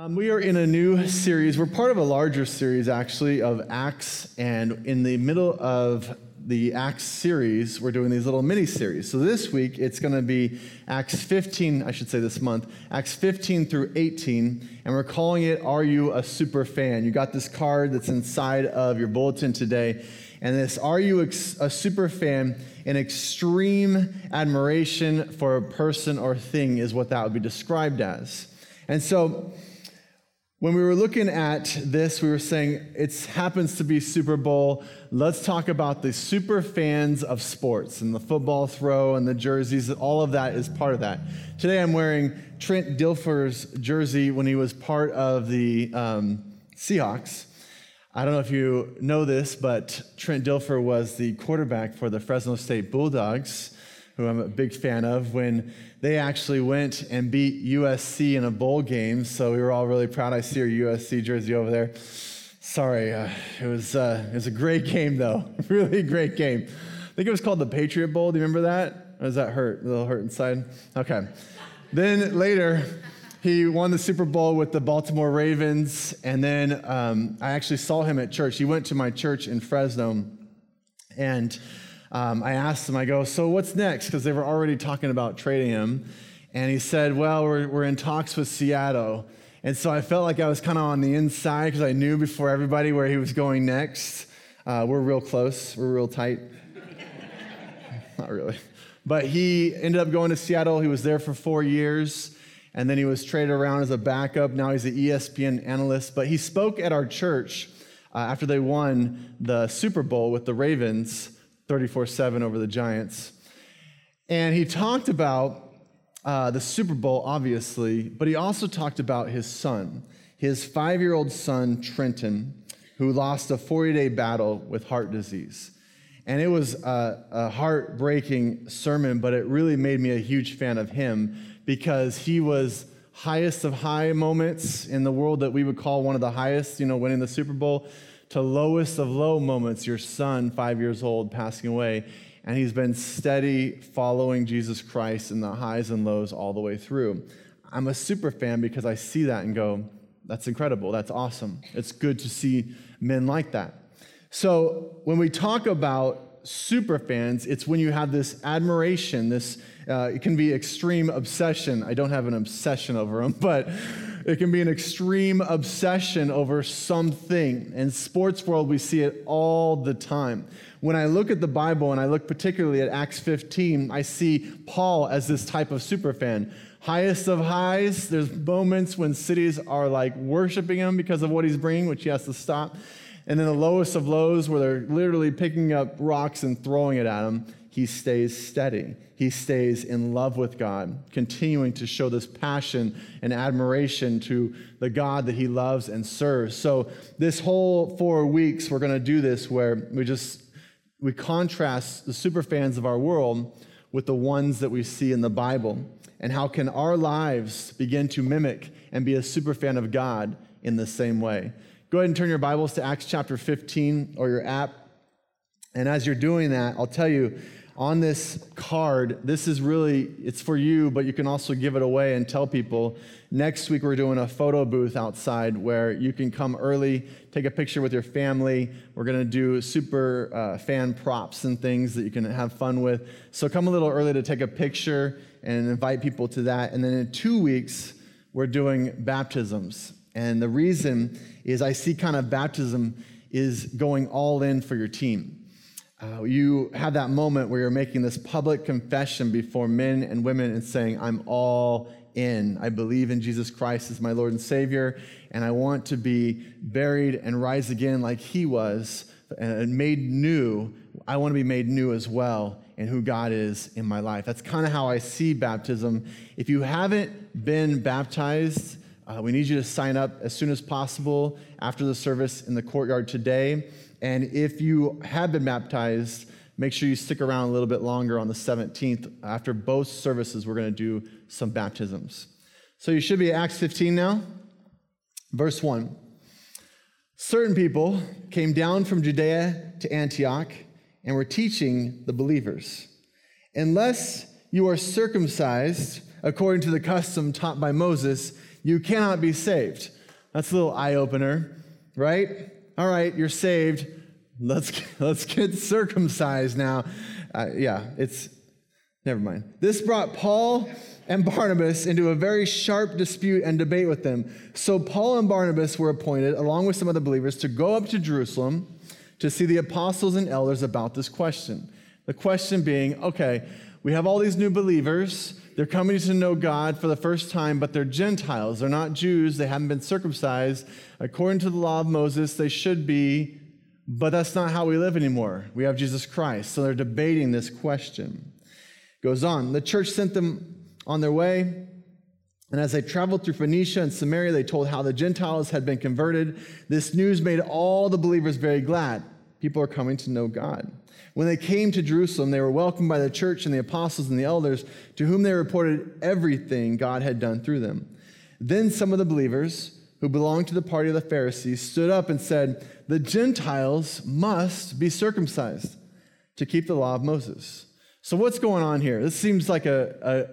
Um, we are in a new series. We're part of a larger series, actually, of Acts. And in the middle of the Acts series, we're doing these little mini series. So this week, it's going to be Acts 15, I should say this month, Acts 15 through 18. And we're calling it Are You a Super Fan? You got this card that's inside of your bulletin today. And this Are You a Super Fan? An extreme admiration for a person or thing is what that would be described as. And so, when we were looking at this, we were saying it happens to be Super Bowl. Let's talk about the super fans of sports and the football throw and the jerseys. All of that is part of that. Today I'm wearing Trent Dilfer's jersey when he was part of the um, Seahawks. I don't know if you know this, but Trent Dilfer was the quarterback for the Fresno State Bulldogs, who I'm a big fan of, when they actually went and beat USC in a bowl game. So we were all really proud. I see your USC jersey over there. Sorry, uh, it was uh, it was a great game though, really great game. I think it was called the Patriot Bowl. Do you remember that? Or does that hurt? A little hurt inside. Okay. then later, he won the Super Bowl with the Baltimore Ravens, and then um, I actually saw him at church. He went to my church in Fresno, and um, I asked him, I go, so what's next? Because they were already talking about trading him. And he said, well, we're, we're in talks with Seattle. And so I felt like I was kind of on the inside because I knew before everybody where he was going next. Uh, we're real close, we're real tight. Not really. But he ended up going to Seattle. He was there for four years. And then he was traded around as a backup. Now he's an ESPN analyst. But he spoke at our church uh, after they won the Super Bowl with the Ravens. 34 7 over the Giants. And he talked about uh, the Super Bowl, obviously, but he also talked about his son, his five year old son, Trenton, who lost a 40 day battle with heart disease. And it was a, a heartbreaking sermon, but it really made me a huge fan of him because he was highest of high moments in the world that we would call one of the highest, you know, winning the Super Bowl to lowest of low moments, your son, five years old, passing away. And he's been steady following Jesus Christ in the highs and lows all the way through. I'm a super fan because I see that and go, that's incredible. That's awesome. It's good to see men like that. So when we talk about super fans, it's when you have this admiration, this, uh, it can be extreme obsession. I don't have an obsession over them, but it can be an extreme obsession over something. In sports world, we see it all the time. When I look at the Bible and I look particularly at Acts 15, I see Paul as this type of superfan. Highest of highs, there's moments when cities are like worshiping him because of what he's bringing, which he has to stop. And then the lowest of lows, where they're literally picking up rocks and throwing it at him, he stays steady he stays in love with God, continuing to show this passion and admiration to the God that he loves and serves. So, this whole four weeks, we're going to do this where we just we contrast the super fans of our world with the ones that we see in the Bible. And how can our lives begin to mimic and be a super fan of God in the same way? Go ahead and turn your Bibles to Acts chapter 15 or your app. And as you're doing that, I'll tell you, on this card, this is really, it's for you, but you can also give it away and tell people. Next week, we're doing a photo booth outside where you can come early, take a picture with your family. We're going to do super uh, fan props and things that you can have fun with. So come a little early to take a picture and invite people to that. And then in two weeks, we're doing baptisms. And the reason is I see kind of baptism is going all in for your team uh, you have that moment where you're making this public confession before men and women and saying, I'm all in. I believe in Jesus Christ as my Lord and Savior, and I want to be buried and rise again like He was and made new. I want to be made new as well in who God is in my life. That's kind of how I see baptism. If you haven't been baptized, uh, we need you to sign up as soon as possible after the service in the courtyard today. And if you have been baptized, make sure you stick around a little bit longer on the 17th. After both services, we're going to do some baptisms. So you should be at Acts 15 now. Verse 1. Certain people came down from Judea to Antioch and were teaching the believers Unless you are circumcised according to the custom taught by Moses, you cannot be saved. That's a little eye opener, right? All right, you're saved. Let's, let's get circumcised now. Uh, yeah, it's, never mind. This brought Paul and Barnabas into a very sharp dispute and debate with them. So Paul and Barnabas were appointed, along with some other believers, to go up to Jerusalem to see the apostles and elders about this question. The question being okay, we have all these new believers. They're coming to know God for the first time, but they're Gentiles. They're not Jews. They haven't been circumcised. According to the law of Moses, they should be, but that's not how we live anymore. We have Jesus Christ. So they're debating this question. Goes on. The church sent them on their way. And as they traveled through Phoenicia and Samaria, they told how the Gentiles had been converted. This news made all the believers very glad. People are coming to know God. When they came to Jerusalem, they were welcomed by the church and the apostles and the elders, to whom they reported everything God had done through them. Then some of the believers who belonged to the party of the Pharisees stood up and said, The Gentiles must be circumcised to keep the law of Moses. So, what's going on here? This seems like a,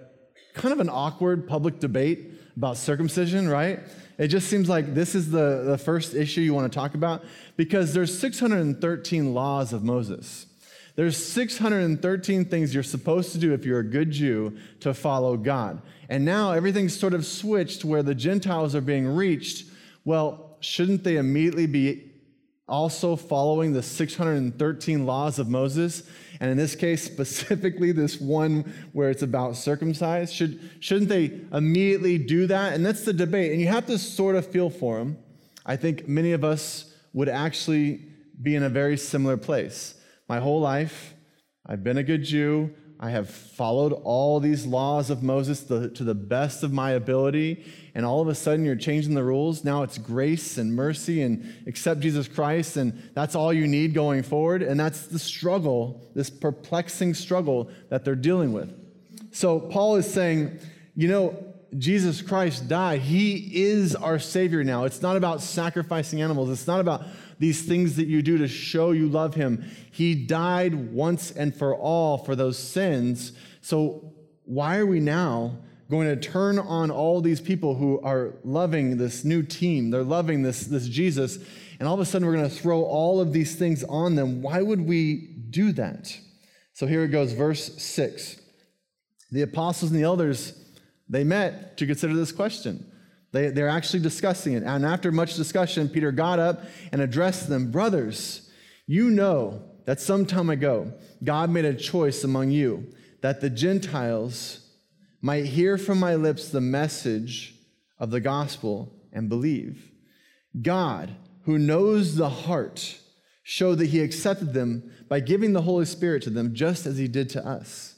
kind of an awkward public debate about circumcision, right? It just seems like this is the, the first issue you want to talk about because there's 613 laws of Moses. There's 613 things you're supposed to do if you're a good Jew to follow God. And now everything's sort of switched where the Gentiles are being reached. Well, shouldn't they immediately be also following the 613 laws of Moses? and in this case, specifically this one where it's about circumcised, should, shouldn't they immediately do that? And that's the debate. And you have to sort of feel for them. I think many of us would actually be in a very similar place. My whole life, I've been a good Jew. I have followed all these laws of Moses to, to the best of my ability, and all of a sudden you're changing the rules. Now it's grace and mercy and accept Jesus Christ, and that's all you need going forward. And that's the struggle, this perplexing struggle that they're dealing with. So Paul is saying, you know, Jesus Christ died. He is our Savior now. It's not about sacrificing animals, it's not about these things that you do to show you love him. He died once and for all for those sins. So why are we now going to turn on all these people who are loving this new team? They're loving this, this Jesus, and all of a sudden we're going to throw all of these things on them. Why would we do that? So here it goes, verse 6. The apostles and the elders, they met to consider this question. They, they're actually discussing it. And after much discussion, Peter got up and addressed them Brothers, you know that some time ago God made a choice among you that the Gentiles might hear from my lips the message of the gospel and believe. God, who knows the heart, showed that he accepted them by giving the Holy Spirit to them, just as he did to us.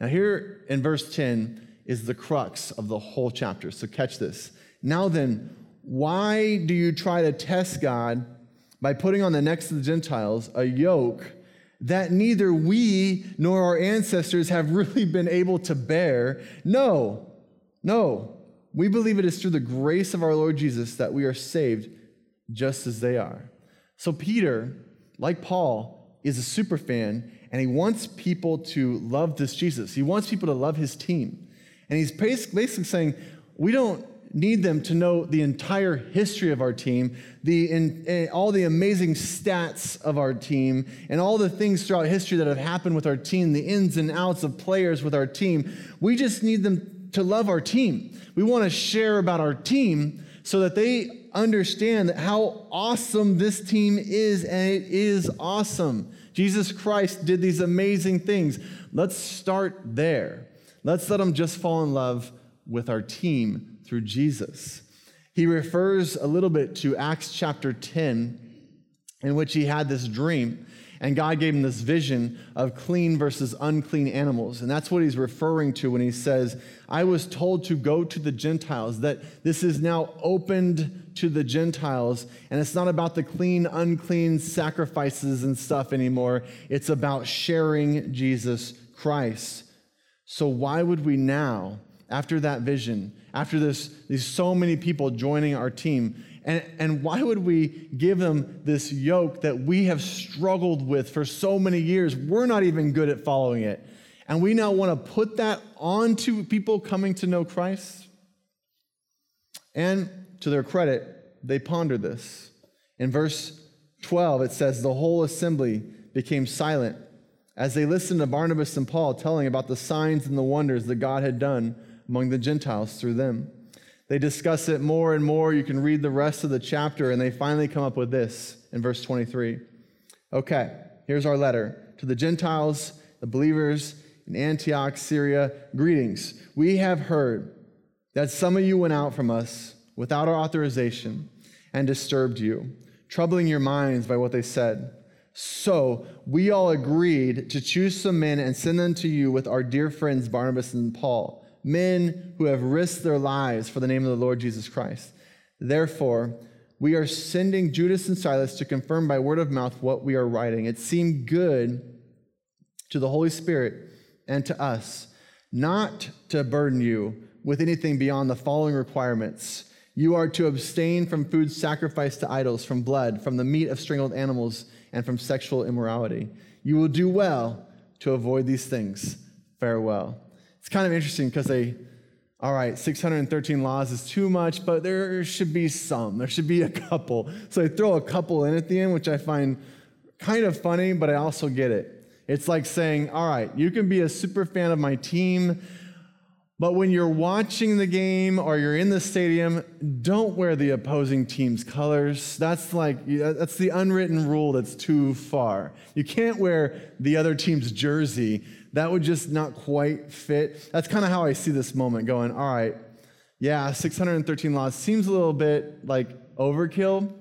Now, here in verse 10, is the crux of the whole chapter. So catch this. Now then, why do you try to test God by putting on the necks of the Gentiles a yoke that neither we nor our ancestors have really been able to bear? No, no. We believe it is through the grace of our Lord Jesus that we are saved just as they are. So, Peter, like Paul, is a super fan and he wants people to love this Jesus. He wants people to love his team. And he's basically saying, we don't need them to know the entire history of our team, the, in, in, all the amazing stats of our team, and all the things throughout history that have happened with our team, the ins and outs of players with our team. We just need them to love our team. We want to share about our team so that they understand how awesome this team is, and it is awesome. Jesus Christ did these amazing things. Let's start there. Let's let them just fall in love with our team through Jesus. He refers a little bit to Acts chapter 10, in which he had this dream, and God gave him this vision of clean versus unclean animals. And that's what he's referring to when he says, I was told to go to the Gentiles, that this is now opened to the Gentiles. And it's not about the clean, unclean sacrifices and stuff anymore. It's about sharing Jesus Christ. So, why would we now, after that vision, after this, these so many people joining our team, and, and why would we give them this yoke that we have struggled with for so many years? We're not even good at following it. And we now want to put that onto people coming to know Christ? And to their credit, they pondered this. In verse 12, it says, The whole assembly became silent as they listened to Barnabas and Paul telling about the signs and the wonders that God had done among the Gentiles through them. They discuss it more and more. You can read the rest of the chapter, and they finally come up with this in verse 23. Okay, here's our letter to the Gentiles, the believers in Antioch, Syria. Greetings. We have heard that some of you went out from us without our authorization and disturbed you, troubling your minds by what they said. So we all agreed to choose some men and send them to you with our dear friends Barnabas and Paul, men who have risked their lives for the name of the Lord Jesus Christ. Therefore, we are sending Judas and Silas to confirm by word of mouth what we are writing. It seemed good to the Holy Spirit and to us not to burden you with anything beyond the following requirements. You are to abstain from food sacrificed to idols, from blood, from the meat of strangled animals and from sexual immorality. You will do well to avoid these things. Farewell. It's kind of interesting because they, all right, 613 laws is too much, but there should be some. There should be a couple. So they throw a couple in at the end, which I find kind of funny, but I also get it. It's like saying, all right, you can be a super fan of my team, but when you're watching the game or you're in the stadium, don't wear the opposing team's colors. That's like, that's the unwritten rule that's too far. You can't wear the other team's jersey. That would just not quite fit. That's kind of how I see this moment going, all right, yeah, 613 laws seems a little bit like overkill,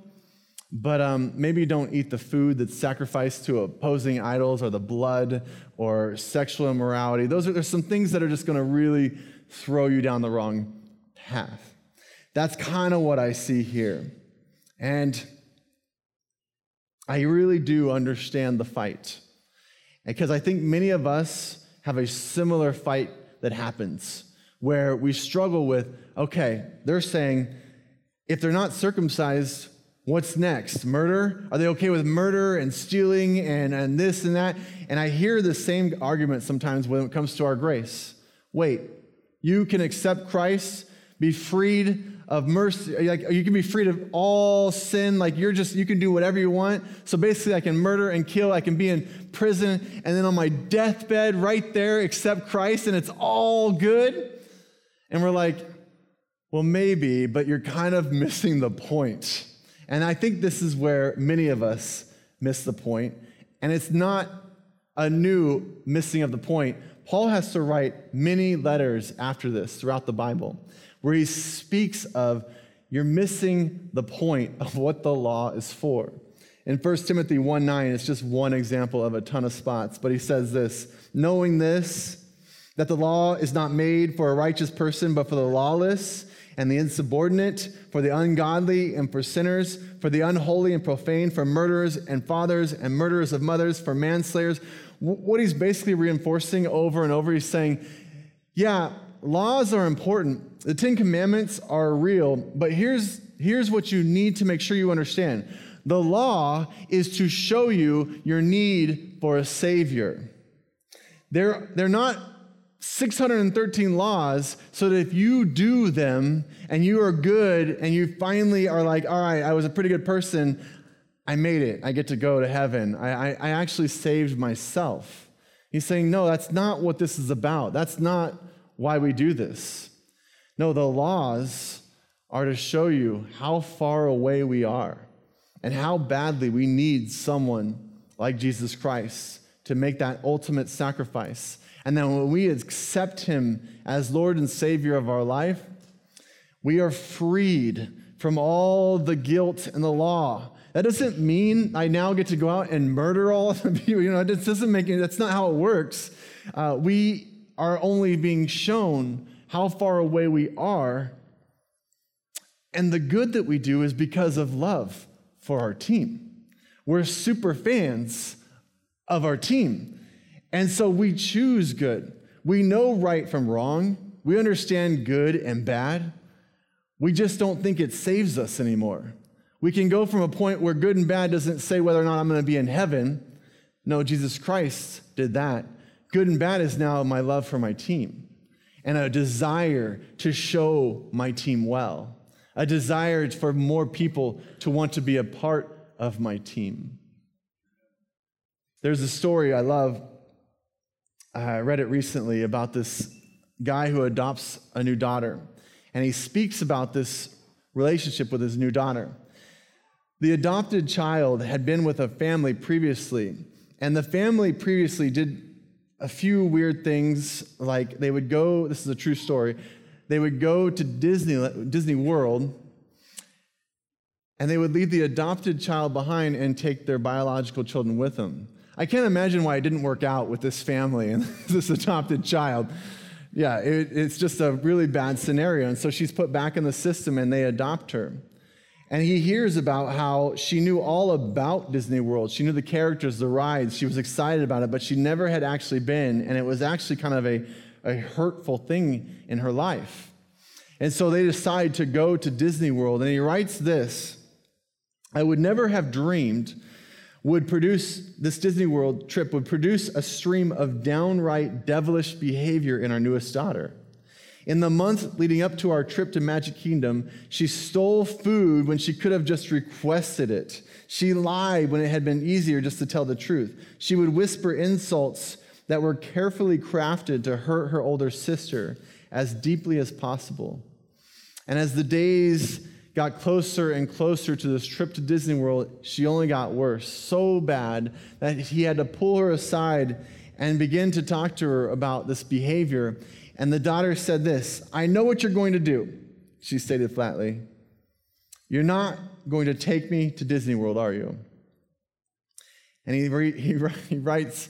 but um, maybe don't eat the food that's sacrificed to opposing idols or the blood or sexual immorality. Those are there's some things that are just going to really throw you down the wrong path. That's kind of what I see here. And I really do understand the fight. Because I think many of us have a similar fight that happens where we struggle with okay, they're saying if they're not circumcised, What's next? Murder? Are they okay with murder and stealing and, and this and that? And I hear the same argument sometimes when it comes to our grace. Wait, you can accept Christ, be freed of mercy, like you can be freed of all sin, like you're just, you can do whatever you want. So basically, I can murder and kill, I can be in prison, and then on my deathbed, right there, accept Christ, and it's all good. And we're like, well, maybe, but you're kind of missing the point. And I think this is where many of us miss the point. And it's not a new missing of the point. Paul has to write many letters after this throughout the Bible where he speaks of you're missing the point of what the law is for. In 1 Timothy 1 9, it's just one example of a ton of spots, but he says this knowing this, that the law is not made for a righteous person, but for the lawless and the insubordinate, for the ungodly and for sinners, for the unholy and profane, for murderers and fathers and murderers of mothers, for manslayers. What he's basically reinforcing over and over, he's saying, yeah, laws are important. The Ten Commandments are real, but here's, here's what you need to make sure you understand. The law is to show you your need for a Savior. They're, they're not 613 laws so that if you do them and you are good and you finally are like, all right, I was a pretty good person, I made it. I get to go to heaven. I, I, I actually saved myself. He's saying, no, that's not what this is about. That's not why we do this. No, the laws are to show you how far away we are and how badly we need someone like Jesus Christ to make that ultimate sacrifice and then when we accept Him as Lord and Savior of our life, we are freed from all the guilt and the law. That doesn't mean I now get to go out and murder all of the people. You know, it doesn't make it, that's not how it works. Uh, we are only being shown how far away we are. And the good that we do is because of love for our team. We're super fans of our team. And so we choose good. We know right from wrong. We understand good and bad. We just don't think it saves us anymore. We can go from a point where good and bad doesn't say whether or not I'm going to be in heaven. No, Jesus Christ did that. Good and bad is now my love for my team and a desire to show my team well, a desire for more people to want to be a part of my team. There's a story I love. I read it recently about this guy who adopts a new daughter, and he speaks about this relationship with his new daughter. The adopted child had been with a family previously, and the family previously did a few weird things, like they would go, this is a true story, they would go to Disney, Disney World and they would leave the adopted child behind and take their biological children with them. I can't imagine why it didn't work out with this family and this adopted child. Yeah, it, it's just a really bad scenario. And so she's put back in the system and they adopt her. And he hears about how she knew all about Disney World. She knew the characters, the rides. She was excited about it, but she never had actually been. And it was actually kind of a, a hurtful thing in her life. And so they decide to go to Disney World. And he writes this I would never have dreamed would produce, this Disney World trip would produce a stream of downright devilish behavior in our newest daughter. In the month leading up to our trip to Magic Kingdom, she stole food when she could have just requested it. She lied when it had been easier just to tell the truth. She would whisper insults that were carefully crafted to hurt her older sister as deeply as possible. And as the days got closer and closer to this trip to Disney World, she only got worse, so bad that he had to pull her aside and begin to talk to her about this behavior. And the daughter said this I know what you're going to do, she stated flatly. You're not going to take me to Disney World, are you? And he, re- he, he writes,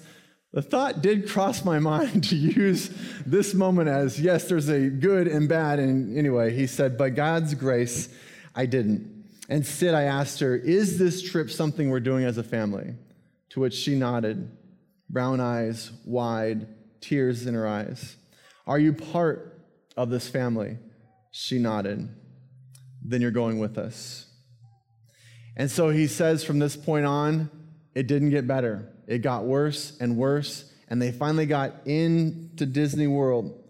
the thought did cross my mind to use this moment as yes, there's a good and bad. And anyway, he said, by God's grace, I didn't. Instead, I asked her, Is this trip something we're doing as a family? To which she nodded, brown eyes wide, tears in her eyes. Are you part of this family? She nodded. Then you're going with us. And so he says from this point on, it didn't get better. It got worse and worse. And they finally got into Disney World.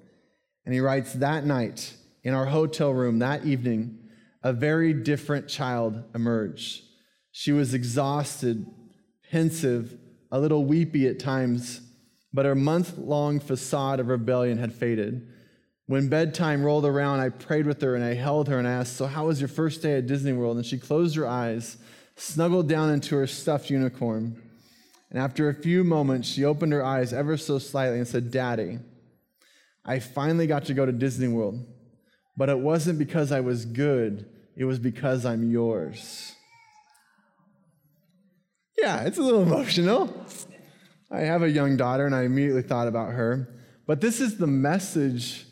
And he writes, That night, in our hotel room that evening, a very different child emerged. She was exhausted, pensive, a little weepy at times, but her month long facade of rebellion had faded. When bedtime rolled around, I prayed with her and I held her and asked, So, how was your first day at Disney World? And she closed her eyes, snuggled down into her stuffed unicorn. And after a few moments, she opened her eyes ever so slightly and said, Daddy, I finally got to go to Disney World, but it wasn't because I was good. It was because I'm yours. Yeah, it's a little emotional. I have a young daughter, and I immediately thought about her. But this is the message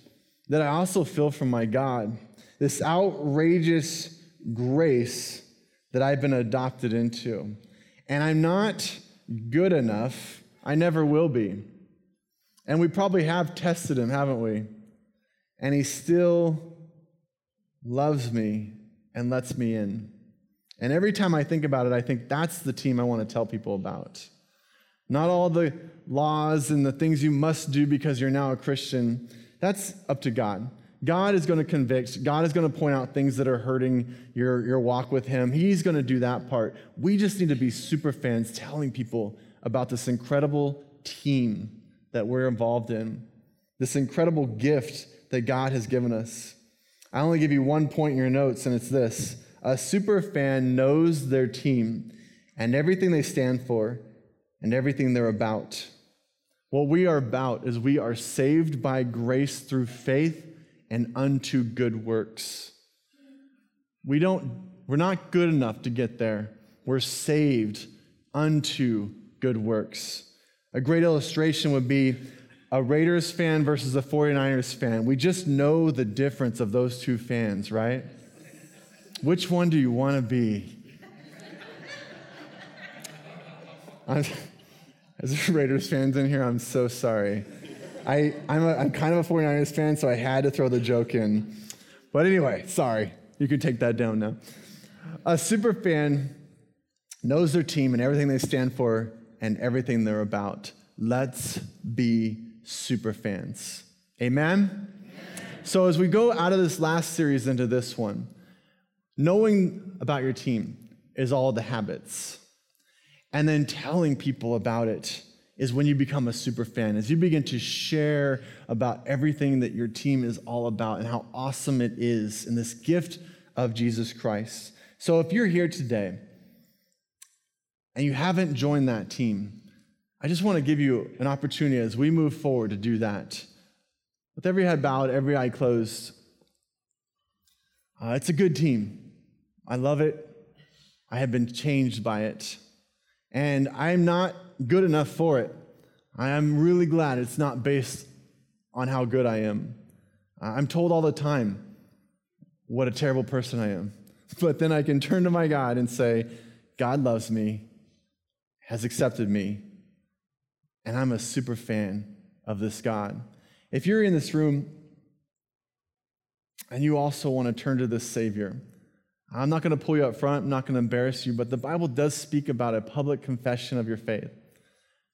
that I also feel from my God this outrageous grace that I've been adopted into. And I'm not good enough, I never will be. And we probably have tested him, haven't we? And he still loves me and lets me in. And every time I think about it, I think that's the team I want to tell people about. Not all the laws and the things you must do because you're now a Christian. That's up to God. God is going to convict. God is going to point out things that are hurting your, your walk with Him. He's going to do that part. We just need to be super fans telling people about this incredible team that we're involved in, this incredible gift that God has given us. I only give you one point in your notes, and it's this a super fan knows their team and everything they stand for and everything they're about. What we are about is we are saved by grace through faith and unto good works. We don't, we're not good enough to get there. We're saved unto good works. A great illustration would be a Raiders fan versus a 49ers fan. We just know the difference of those two fans, right? Which one do you want to be? I'm, as Raiders fans in here, I'm so sorry. I, I'm, a, I'm kind of a 49ers fan, so I had to throw the joke in. But anyway, sorry. You can take that down now. A super fan knows their team and everything they stand for and everything they're about. Let's be super fans. Amen? So, as we go out of this last series into this one, Knowing about your team is all the habits. And then telling people about it is when you become a super fan, as you begin to share about everything that your team is all about and how awesome it is in this gift of Jesus Christ. So if you're here today and you haven't joined that team, I just want to give you an opportunity as we move forward to do that. With every head bowed, every eye closed, uh, it's a good team. I love it. I have been changed by it. And I'm not good enough for it. I am really glad it's not based on how good I am. I'm told all the time what a terrible person I am. But then I can turn to my God and say, God loves me, has accepted me, and I'm a super fan of this God. If you're in this room and you also want to turn to this Savior, I'm not going to pull you up front, I'm not going to embarrass you, but the Bible does speak about a public confession of your faith.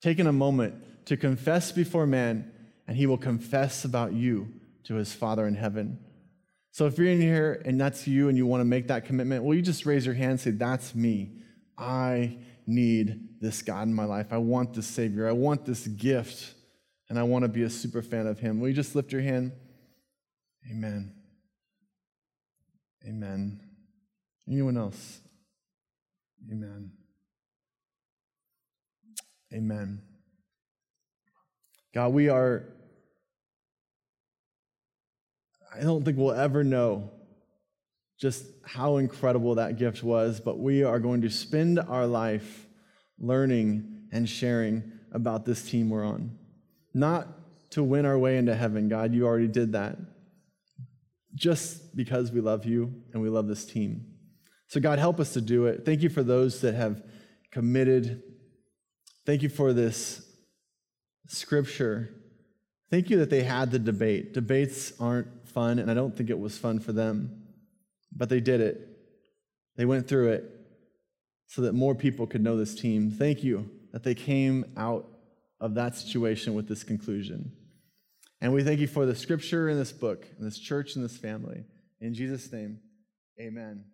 Taking a moment to confess before man, and he will confess about you to his Father in heaven. So if you're in here and that's you and you want to make that commitment, will you just raise your hand and say, That's me. I need this God in my life. I want this Savior. I want this gift, and I want to be a super fan of Him. Will you just lift your hand? Amen. Amen. Anyone else? Amen. Amen. God, we are, I don't think we'll ever know just how incredible that gift was, but we are going to spend our life learning and sharing about this team we're on. Not to win our way into heaven, God, you already did that. Just because we love you and we love this team. So, God, help us to do it. Thank you for those that have committed. Thank you for this scripture. Thank you that they had the debate. Debates aren't fun, and I don't think it was fun for them, but they did it. They went through it so that more people could know this team. Thank you that they came out of that situation with this conclusion. And we thank you for the scripture in this book, and this church, and this family. In Jesus' name, amen.